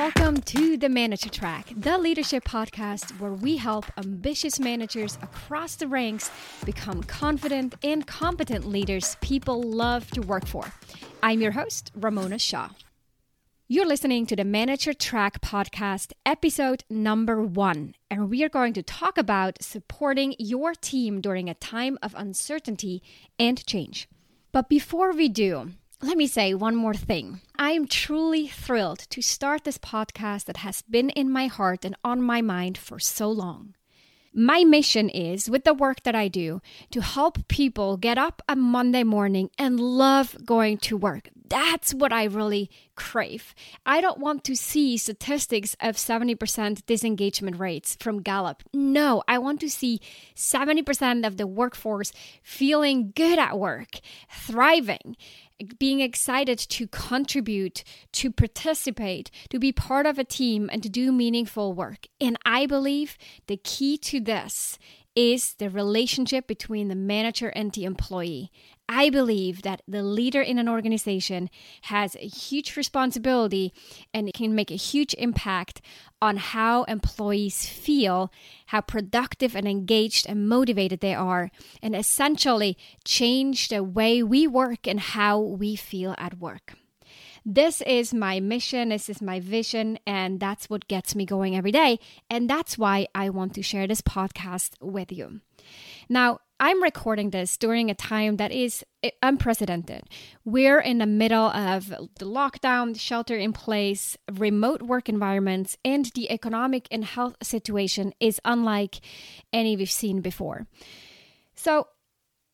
Welcome to the Manager Track, the leadership podcast where we help ambitious managers across the ranks become confident and competent leaders people love to work for. I'm your host, Ramona Shaw. You're listening to the Manager Track podcast, episode number one, and we are going to talk about supporting your team during a time of uncertainty and change. But before we do, let me say one more thing. I am truly thrilled to start this podcast that has been in my heart and on my mind for so long. My mission is, with the work that I do, to help people get up a Monday morning and love going to work. That's what I really crave. I don't want to see statistics of 70% disengagement rates from Gallup. No, I want to see 70% of the workforce feeling good at work, thriving being excited to contribute, to participate, to be part of a team, and to do meaningful work. And I believe the key to this is the relationship between the manager and the employee. I believe that the leader in an organization has a huge responsibility and it can make a huge impact on how employees feel, how productive and engaged and motivated they are, and essentially change the way we work and how we feel at work. This is my mission, this is my vision, and that's what gets me going every day. And that's why I want to share this podcast with you. Now, I'm recording this during a time that is eh, unprecedented. We're in the middle of the lockdown, shelter in place, remote work environments, and the economic and health situation is unlike any we've seen before. So,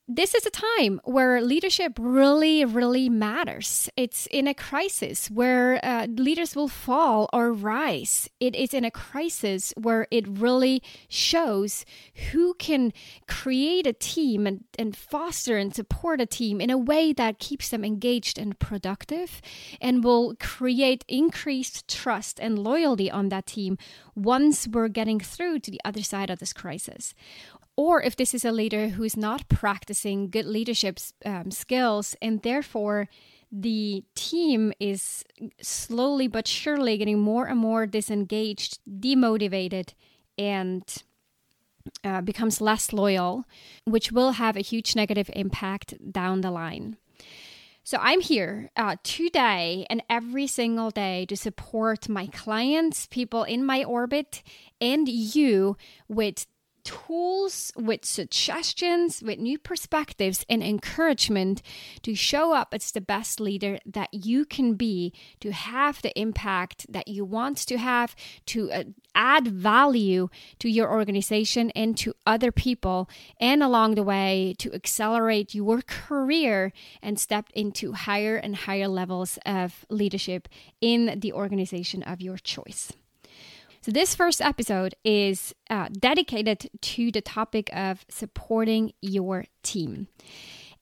this is a time where leadership really, really matters. It's in a crisis where uh, leaders will fall or rise. It is in a crisis where it really shows who can create a team and, and foster and support a team in a way that keeps them engaged and productive and will create increased trust and loyalty on that team once we're getting through to the other side of this crisis or if this is a leader who's not practicing good leadership um, skills and therefore the team is slowly but surely getting more and more disengaged, demotivated, and uh, becomes less loyal, which will have a huge negative impact down the line. So I'm here uh, today and every single day to support my clients, people in my orbit, and you with tools, with suggestions, with new perspectives and encouragement to show up as the best leader that you can be, to have the impact that you want to have, to uh, add value to your organization and to other people, and along the way to accelerate your career and step into higher and higher levels of leadership in the organization of your choice. So, this first episode is uh, dedicated to the topic of supporting your team.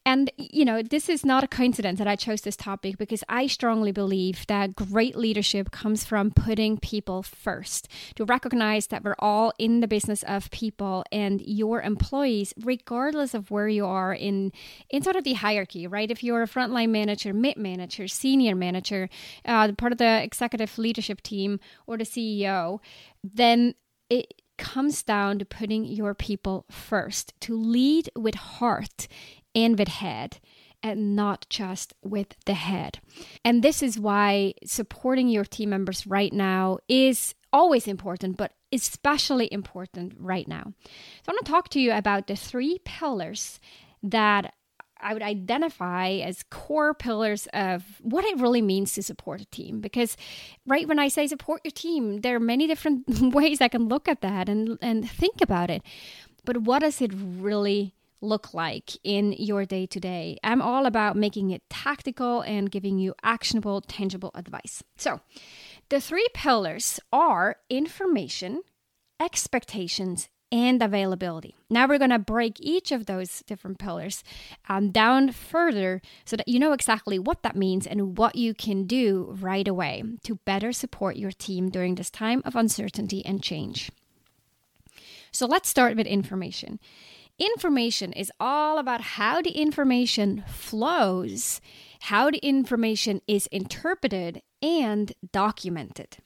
And, you know, this is not a coincidence that I chose this topic because I strongly believe that great leadership comes from putting people first, to recognize that we're all in the business of people and your employees, regardless of where you are in, in sort of the hierarchy, right? If you're a frontline manager, mid manager, senior manager, uh, part of the executive leadership team, or the CEO, then it comes down to putting your people first, to lead with heart and with head and not just with the head. And this is why supporting your team members right now is always important, but especially important right now. So I want to talk to you about the three pillars that I would identify as core pillars of what it really means to support a team. Because, right, when I say support your team, there are many different ways I can look at that and, and think about it. But what does it really look like in your day to day. I'm all about making it tactical and giving you actionable, tangible advice. So, the three pillars are information, expectations, and availability. Now we're going to break each of those different pillars um, down further so that you know exactly what that means and what you can do right away to better support your team during this time of uncertainty and change. So let's start with information. Information is all about how the information flows, how the information is interpreted and documented.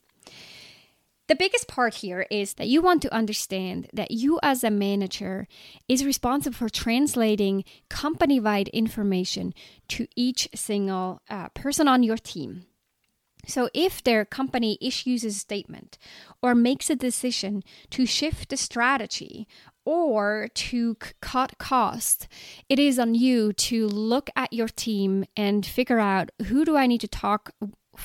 The biggest part here is that you want to understand that you, as a manager, is responsible for translating company wide information to each single uh, person on your team. So, if their company issues a statement or makes a decision to shift the strategy or to c- cut costs, it is on you to look at your team and figure out who do I need to talk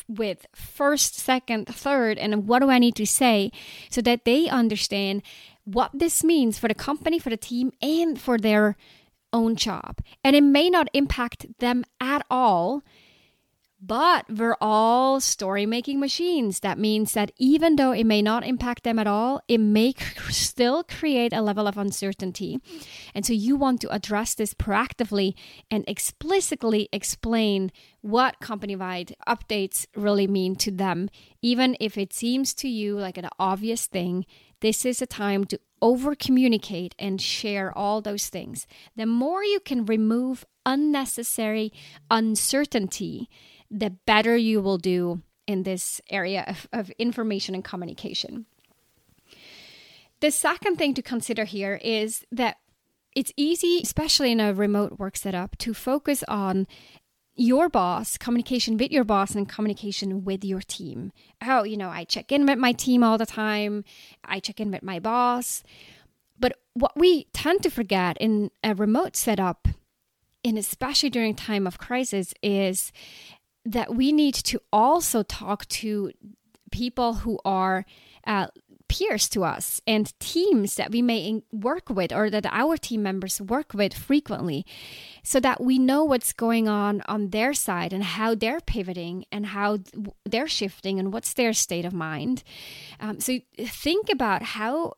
with first, second, third, and what do I need to say so that they understand what this means for the company, for the team, and for their own job. And it may not impact them at all but we're all story making machines. That means that even though it may not impact them at all, it may still create a level of uncertainty. And so you want to address this proactively and explicitly explain what company wide updates really mean to them. Even if it seems to you like an obvious thing, this is a time to over communicate and share all those things. The more you can remove unnecessary uncertainty, the better you will do in this area of, of information and communication. The second thing to consider here is that it's easy, especially in a remote work setup, to focus on your boss, communication with your boss, and communication with your team. Oh, you know, I check in with my team all the time, I check in with my boss. But what we tend to forget in a remote setup, and especially during time of crisis, is that we need to also talk to people who are uh, peers to us and teams that we may work with or that our team members work with frequently so that we know what's going on on their side and how they're pivoting and how they're shifting and what's their state of mind. Um, so think about how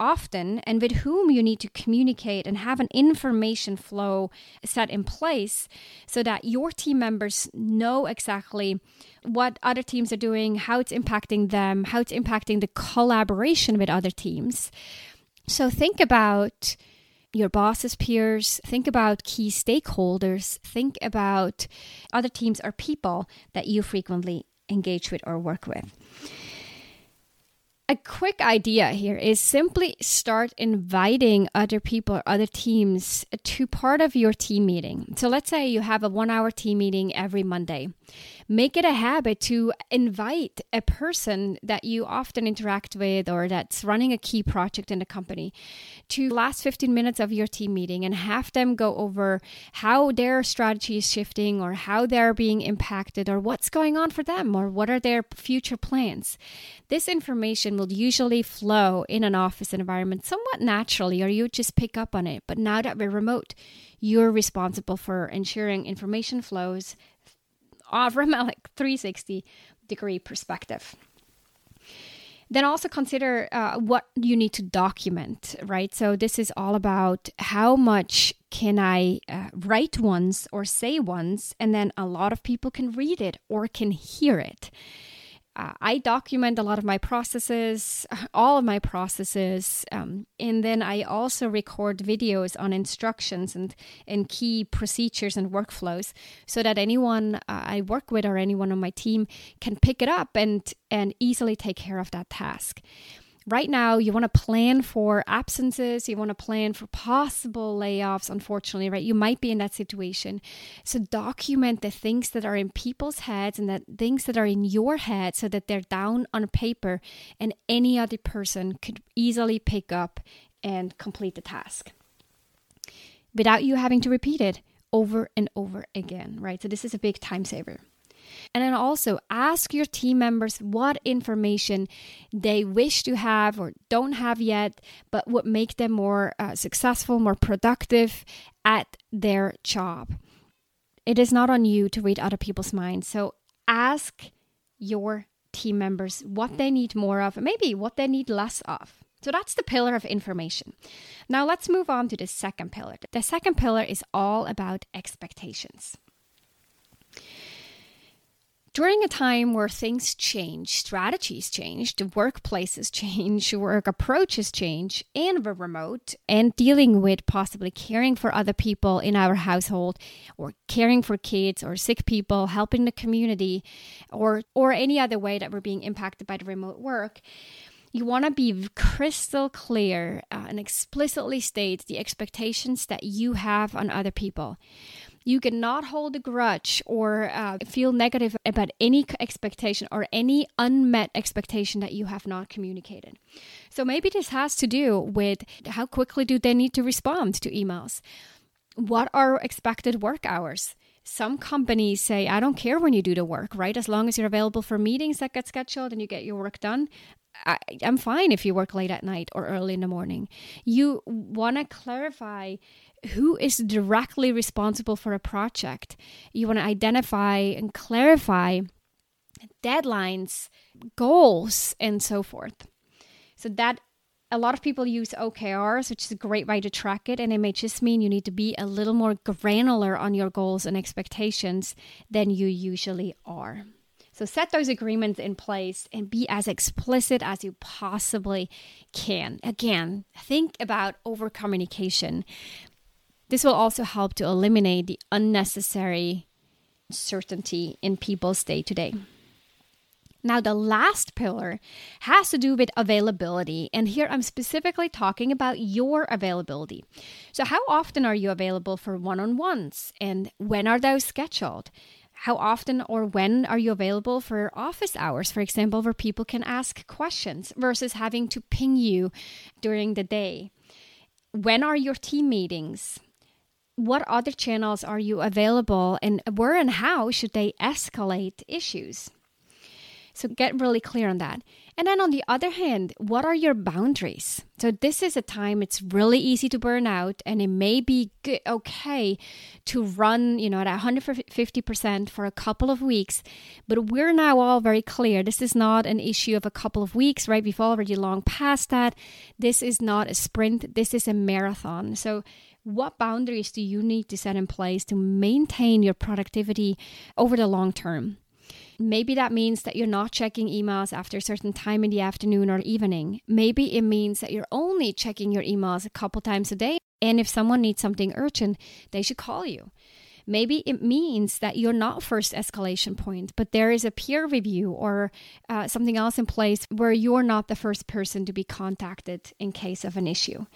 often and with whom you need to communicate and have an information flow set in place so that your team members know exactly what other teams are doing, how it's impacting them, how it's impacting the collaboration with other teams. So think about your boss's peers, think about key stakeholders, think about other teams or people that you frequently engage with or work with. A quick idea here is simply start inviting other people or other teams to part of your team meeting. So let's say you have a one hour team meeting every Monday make it a habit to invite a person that you often interact with or that's running a key project in the company to last 15 minutes of your team meeting and have them go over how their strategy is shifting or how they're being impacted or what's going on for them or what are their future plans. This information will usually flow in an office environment somewhat naturally or you just pick up on it. But now that we're remote, you're responsible for ensuring information flows uh, from a like 360 degree perspective. Then also consider uh, what you need to document, right? So this is all about how much can I uh, write once or say once, and then a lot of people can read it or can hear it uh, I document a lot of my processes, all of my processes, um, and then I also record videos on instructions and, and key procedures and workflows so that anyone uh, I work with or anyone on my team can pick it up and, and easily take care of that task right now you want to plan for absences you want to plan for possible layoffs unfortunately right? You might be in that situation. So document the things that are in people's heads and the things that are in your head so that they're down on paper and any other person could easily pick up and complete the task without you having to repeat it over and over again right? So this is a big time saver and then also ask your team members what information they wish to have or don't have yet, but would make them more uh, successful, more productive at their job. It is not on you to read other people's minds. So ask your team members what they need more of, maybe what they need less of. So that's the pillar of information. Now let's move on to the second pillar. The second pillar is all about expectations during a time where things change, strategies change, the workplaces change, work approaches change, and we're remote and dealing with possibly caring for other people in our household or caring for kids or sick people, helping the community, or or any other way that we're being impacted by the remote work you want to be crystal clear uh, and explicitly state the expectations that you have on other people. You cannot hold a grudge or uh, feel negative about any expectation or any unmet expectation that you have not communicated. So maybe this has to do with how quickly do they need to respond to emails? What are expected work hours? Some companies say, I don't care when you do the work, right? As long as you're available for meetings that get scheduled and you get your work done, I, am fine if you work late at night or early in the morning. You want to clarify who is directly responsible for a project. You want to identify and clarify deadlines, goals, and so forth. So that a lot of people use OKRs, which is a great way to track it, and it may just mean you need to be a little more granular on your goals and expectations than you usually are. So set those agreements in place and be as explicit as you possibly can. Again, think about over communication. This will also help to eliminate the unnecessary certainty in people's day to day. Now, the last pillar has to do with availability. And here I'm specifically talking about your availability. So, how often are you available for one on ones? And when are those scheduled? How often or when are you available for office hours, for example, where people can ask questions versus having to ping you during the day? When are your team meetings? What other channels are you available, and where and how should they escalate issues? So get really clear on that. And then on the other hand, what are your boundaries? So this is a time it's really easy to burn out and it may be good, okay to run, you know, at 150% for a couple of weeks, but we're now all very clear this is not an issue of a couple of weeks, right? We've already long past that. This is not a sprint, this is a marathon. So what boundaries do you need to set in place to maintain your productivity over the long term? Maybe that means that you're not checking emails after a certain time in the afternoon or evening. Maybe it means that you're only checking your emails a couple times a day. And if someone needs something urgent, they should call you. Maybe it means that you're not first escalation point, but there is a peer review or uh, something else in place where you're not the first person to be contacted in case of an issue.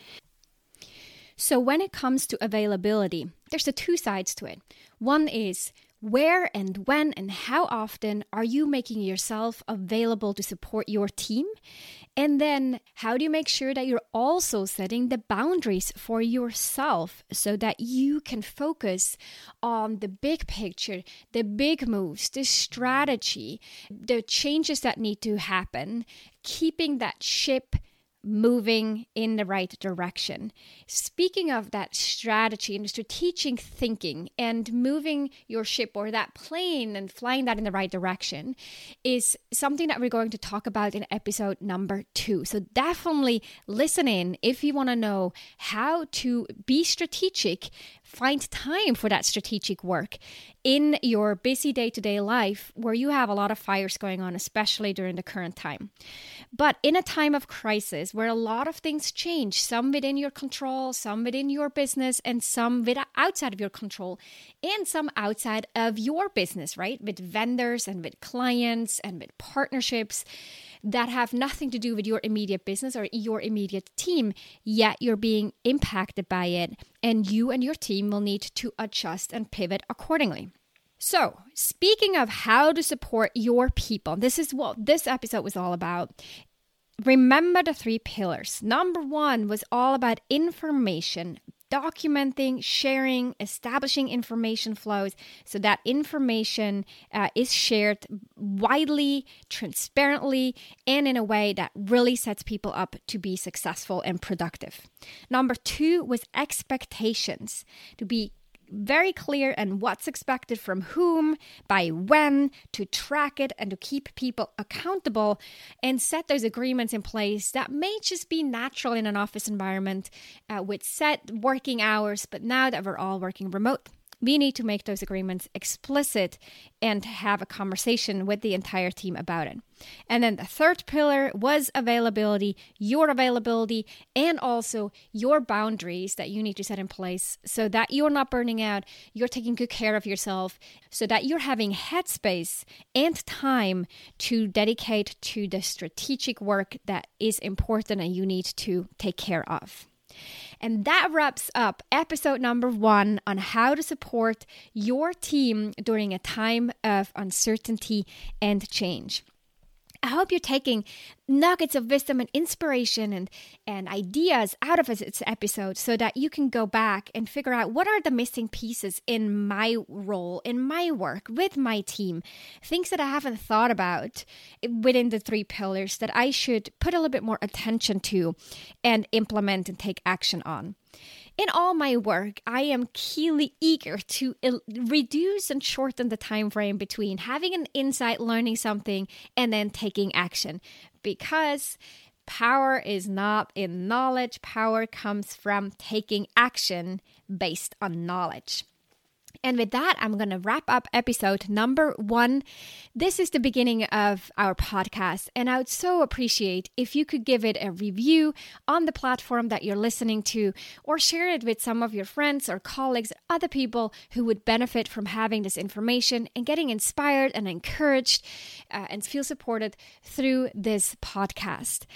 So, when it comes to availability, there's the two sides to it. One is where and when and how often are you making yourself available to support your team? And then, how do you make sure that you're also setting the boundaries for yourself so that you can focus on the big picture, the big moves, the strategy, the changes that need to happen, keeping that ship moving in the right direction. Speaking of that strategy and strategic thinking and moving your ship or that plane and flying that in the right direction is something that we're going to talk about in episode number two. So definitely listen in if you want to know how to be strategic find time for that strategic work in your busy day to day life where you have a lot of fires going on, especially during the current time. But in a time of crisis where a lot of things change, some within your control, some within your business, and some outside of your control, and some outside of your business, right? With vendors and with clients and with partnerships that have nothing to do with your immediate business or your immediate team, yet you're being impacted by it, and you and your team will need to adjust and pivot accordingly. So, speaking of how to support your people, this is what this episode was all about. Remember the three pillars. Number one was all about information, documenting, sharing, establishing information flows so that information uh, is shared widely, transparently, and in a way that really sets people up to be successful and productive. Number two was expectations, to be very clear and what's expected from whom, by when, to track it and to keep people accountable and set those agreements in place that may just be natural in an office environment uh, with set working hours. But now that we're all working remote, we need to make those agreements explicit and have a conversation with the entire team about it. And then the third pillar was availability, your availability, and also your boundaries that you need to set in place so that you're not burning out, you're taking good care of yourself, so that you're having headspace and time to dedicate to the strategic work that is important and you need to take care of. And that wraps up episode number one on how to support your team during a time of uncertainty and change. I hope you're taking nuggets of wisdom and inspiration and, and ideas out of this episode so that you can go back and figure out what are the missing pieces in my role, in my work with my team, things that I haven't thought about within the three pillars that I should put a little bit more attention to and implement and take action on. In all my work, I am keenly eager to il- reduce and shorten the time frame between having an insight, learning something, and then taking action because power is not in knowledge. Power comes from taking action based on knowledge. And with that, I'm going to wrap up episode number one. This is the beginning of our podcast, and I would so appreciate if you could give it a review on the platform that you're listening to, or share it with some of your friends or colleagues, other people who would benefit from having this information and getting inspired and encouraged uh, and feel supported through this podcast.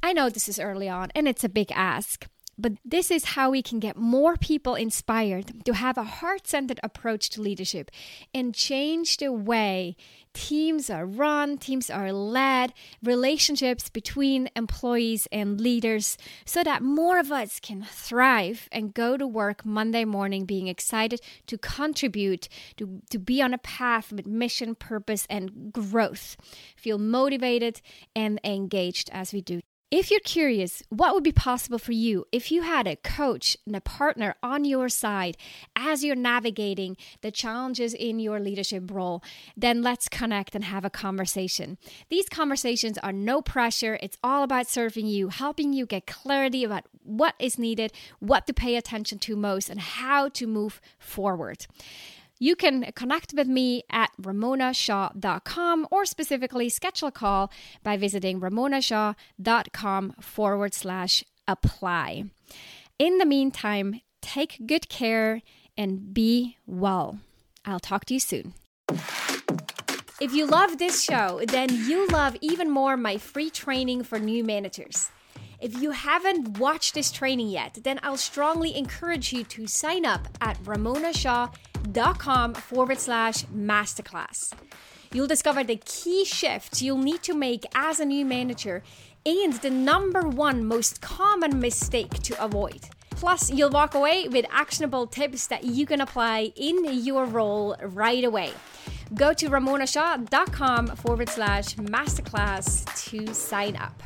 I know this is early on and it's a big ask, but this is how we can get more people inspired to have a heart centered approach to leadership and change the way teams are run, teams are led, relationships between employees and leaders, so that more of us can thrive and go to work Monday morning being excited to contribute, to, to be on a path with mission, purpose, and growth. Feel motivated and engaged as we do. If you're curious, what would be possible for you if you had a coach and a partner on your side as you're navigating the challenges in your leadership role, then let's connect and have a conversation. These conversations are no pressure, it's all about serving you, helping you get clarity about what is needed, what to pay attention to most, and how to move forward. You can connect with me at ramonashaw.com or specifically schedule a call by visiting ramonashaw.com forward slash apply. In the meantime, take good care and be well. I'll talk to you soon. If you love this show, then you love even more my free training for new managers. If you haven't watched this training yet, then I'll strongly encourage you to sign up at ramonashaw.com forward slash masterclass. You'll discover the key shifts you'll need to make as a new manager and the number one most common mistake to avoid. Plus, you'll walk away with actionable tips that you can apply in your role right away. Go to ramonashaw.com forward slash masterclass to sign up.